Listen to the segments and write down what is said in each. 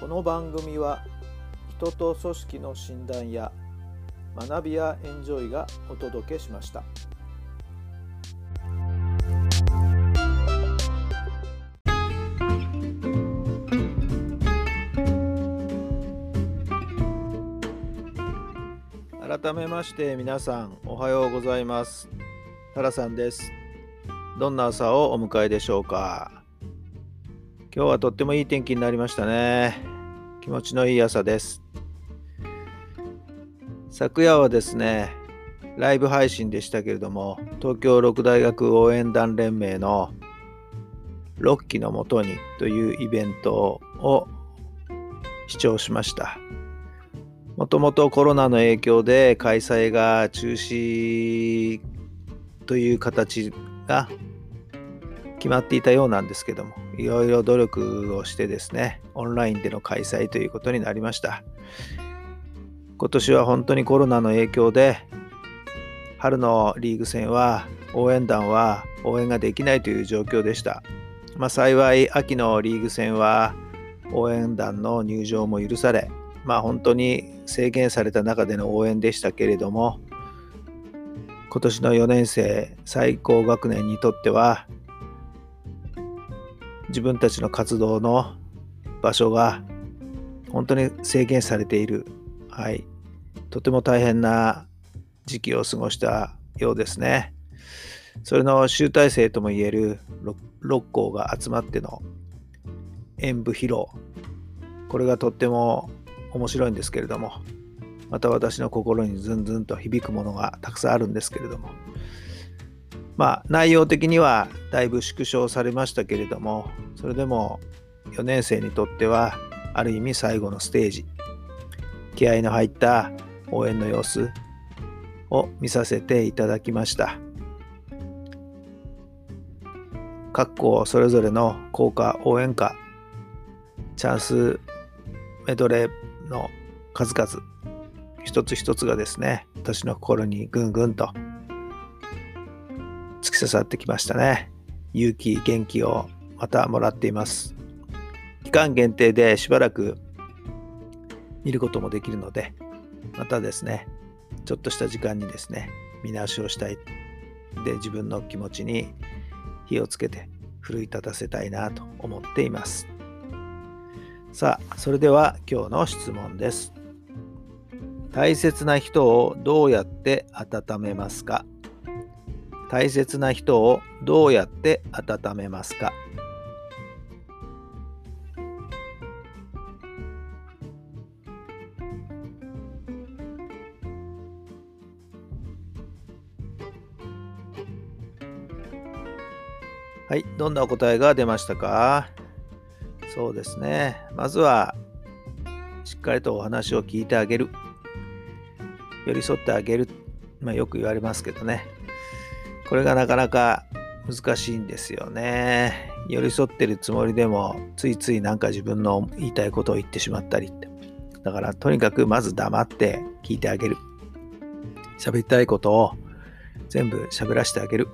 この番組は人と組織の診断や学びやエンジョイがお届けしました。改めまして皆さんおはようございます。タラさんです。どんな朝をお迎えでしょうか？今日はとってもいい天気になりましたね。気持ちのいい朝です。昨夜はですねライブ配信でしたけれども東京六大学応援団連盟の6期のもとにというイベントを視聴しました。もともとコロナの影響で開催が中止という形が決まっていたようなんですけどもいろいろ努力をしてですねオンラインでの開催ということになりました。今年は本当にコロナの影響で春のリーグ戦は応援団は応援ができないという状況でした、まあ、幸い秋のリーグ戦は応援団の入場も許されまあ本当に制限された中での応援でしたけれども今年の4年生最高学年にとっては自分たちの活動の場所が本当に制限されている、はい、とても大変な時期を過ごしたようですね。それの集大成ともいえる 6, 6校が集まっての演舞披露。これがとっても面白いんですけれどもまた私の心にズンズンと響くものがたくさんあるんですけれどもまあ内容的にはだいぶ縮小されましたけれどもそれでも4年生にとってはある意味最後のステージ気合の入った応援の様子を見させていただきました。各校それぞれの校歌応援歌チャンスメドレーの数々一つ一つがですね私の心にぐんぐんと刺さってきましたね勇気元気をまたもらっています期間限定でしばらく見ることもできるのでまたですねちょっとした時間にですね見直しをしたいで自分の気持ちに火をつけて奮い立たせたいなと思っています。さあ、それでは今日の質問です。大切な人をどうやって温めますか？大切な人をどうやって温めますか？はい、どんなお答えが出ましたか？そうですね。まずは、しっかりとお話を聞いてあげる。寄り添ってあげる。まあ、よく言われますけどね。これがなかなか難しいんですよね。寄り添ってるつもりでも、ついついなんか自分の言いたいことを言ってしまったりって。だから、とにかくまず黙って聞いてあげる。喋りたいことを全部喋らせてあげる。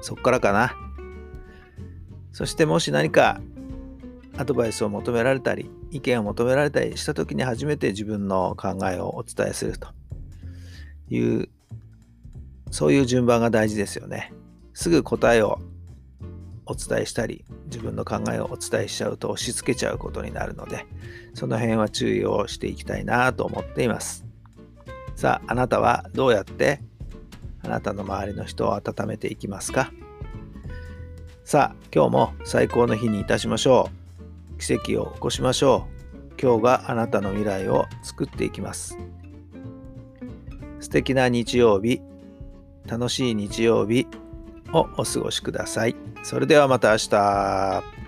そっからかな。そしてもし何かアドバイスを求められたり意見を求められたりした時に初めて自分の考えをお伝えするというそういう順番が大事ですよね。すぐ答えをお伝えしたり自分の考えをお伝えしちゃうと押し付けちゃうことになるのでその辺は注意をしていきたいなと思っています。さああなたはどうやってあなたの周りの人を温めていきますか？さあ、今日も最高の日にいたしましょう。奇跡を起こしましょう。今日があなたの未来を作っていきます。素敵な日曜日、楽しい日曜日をお過ごしください。それではまた明日。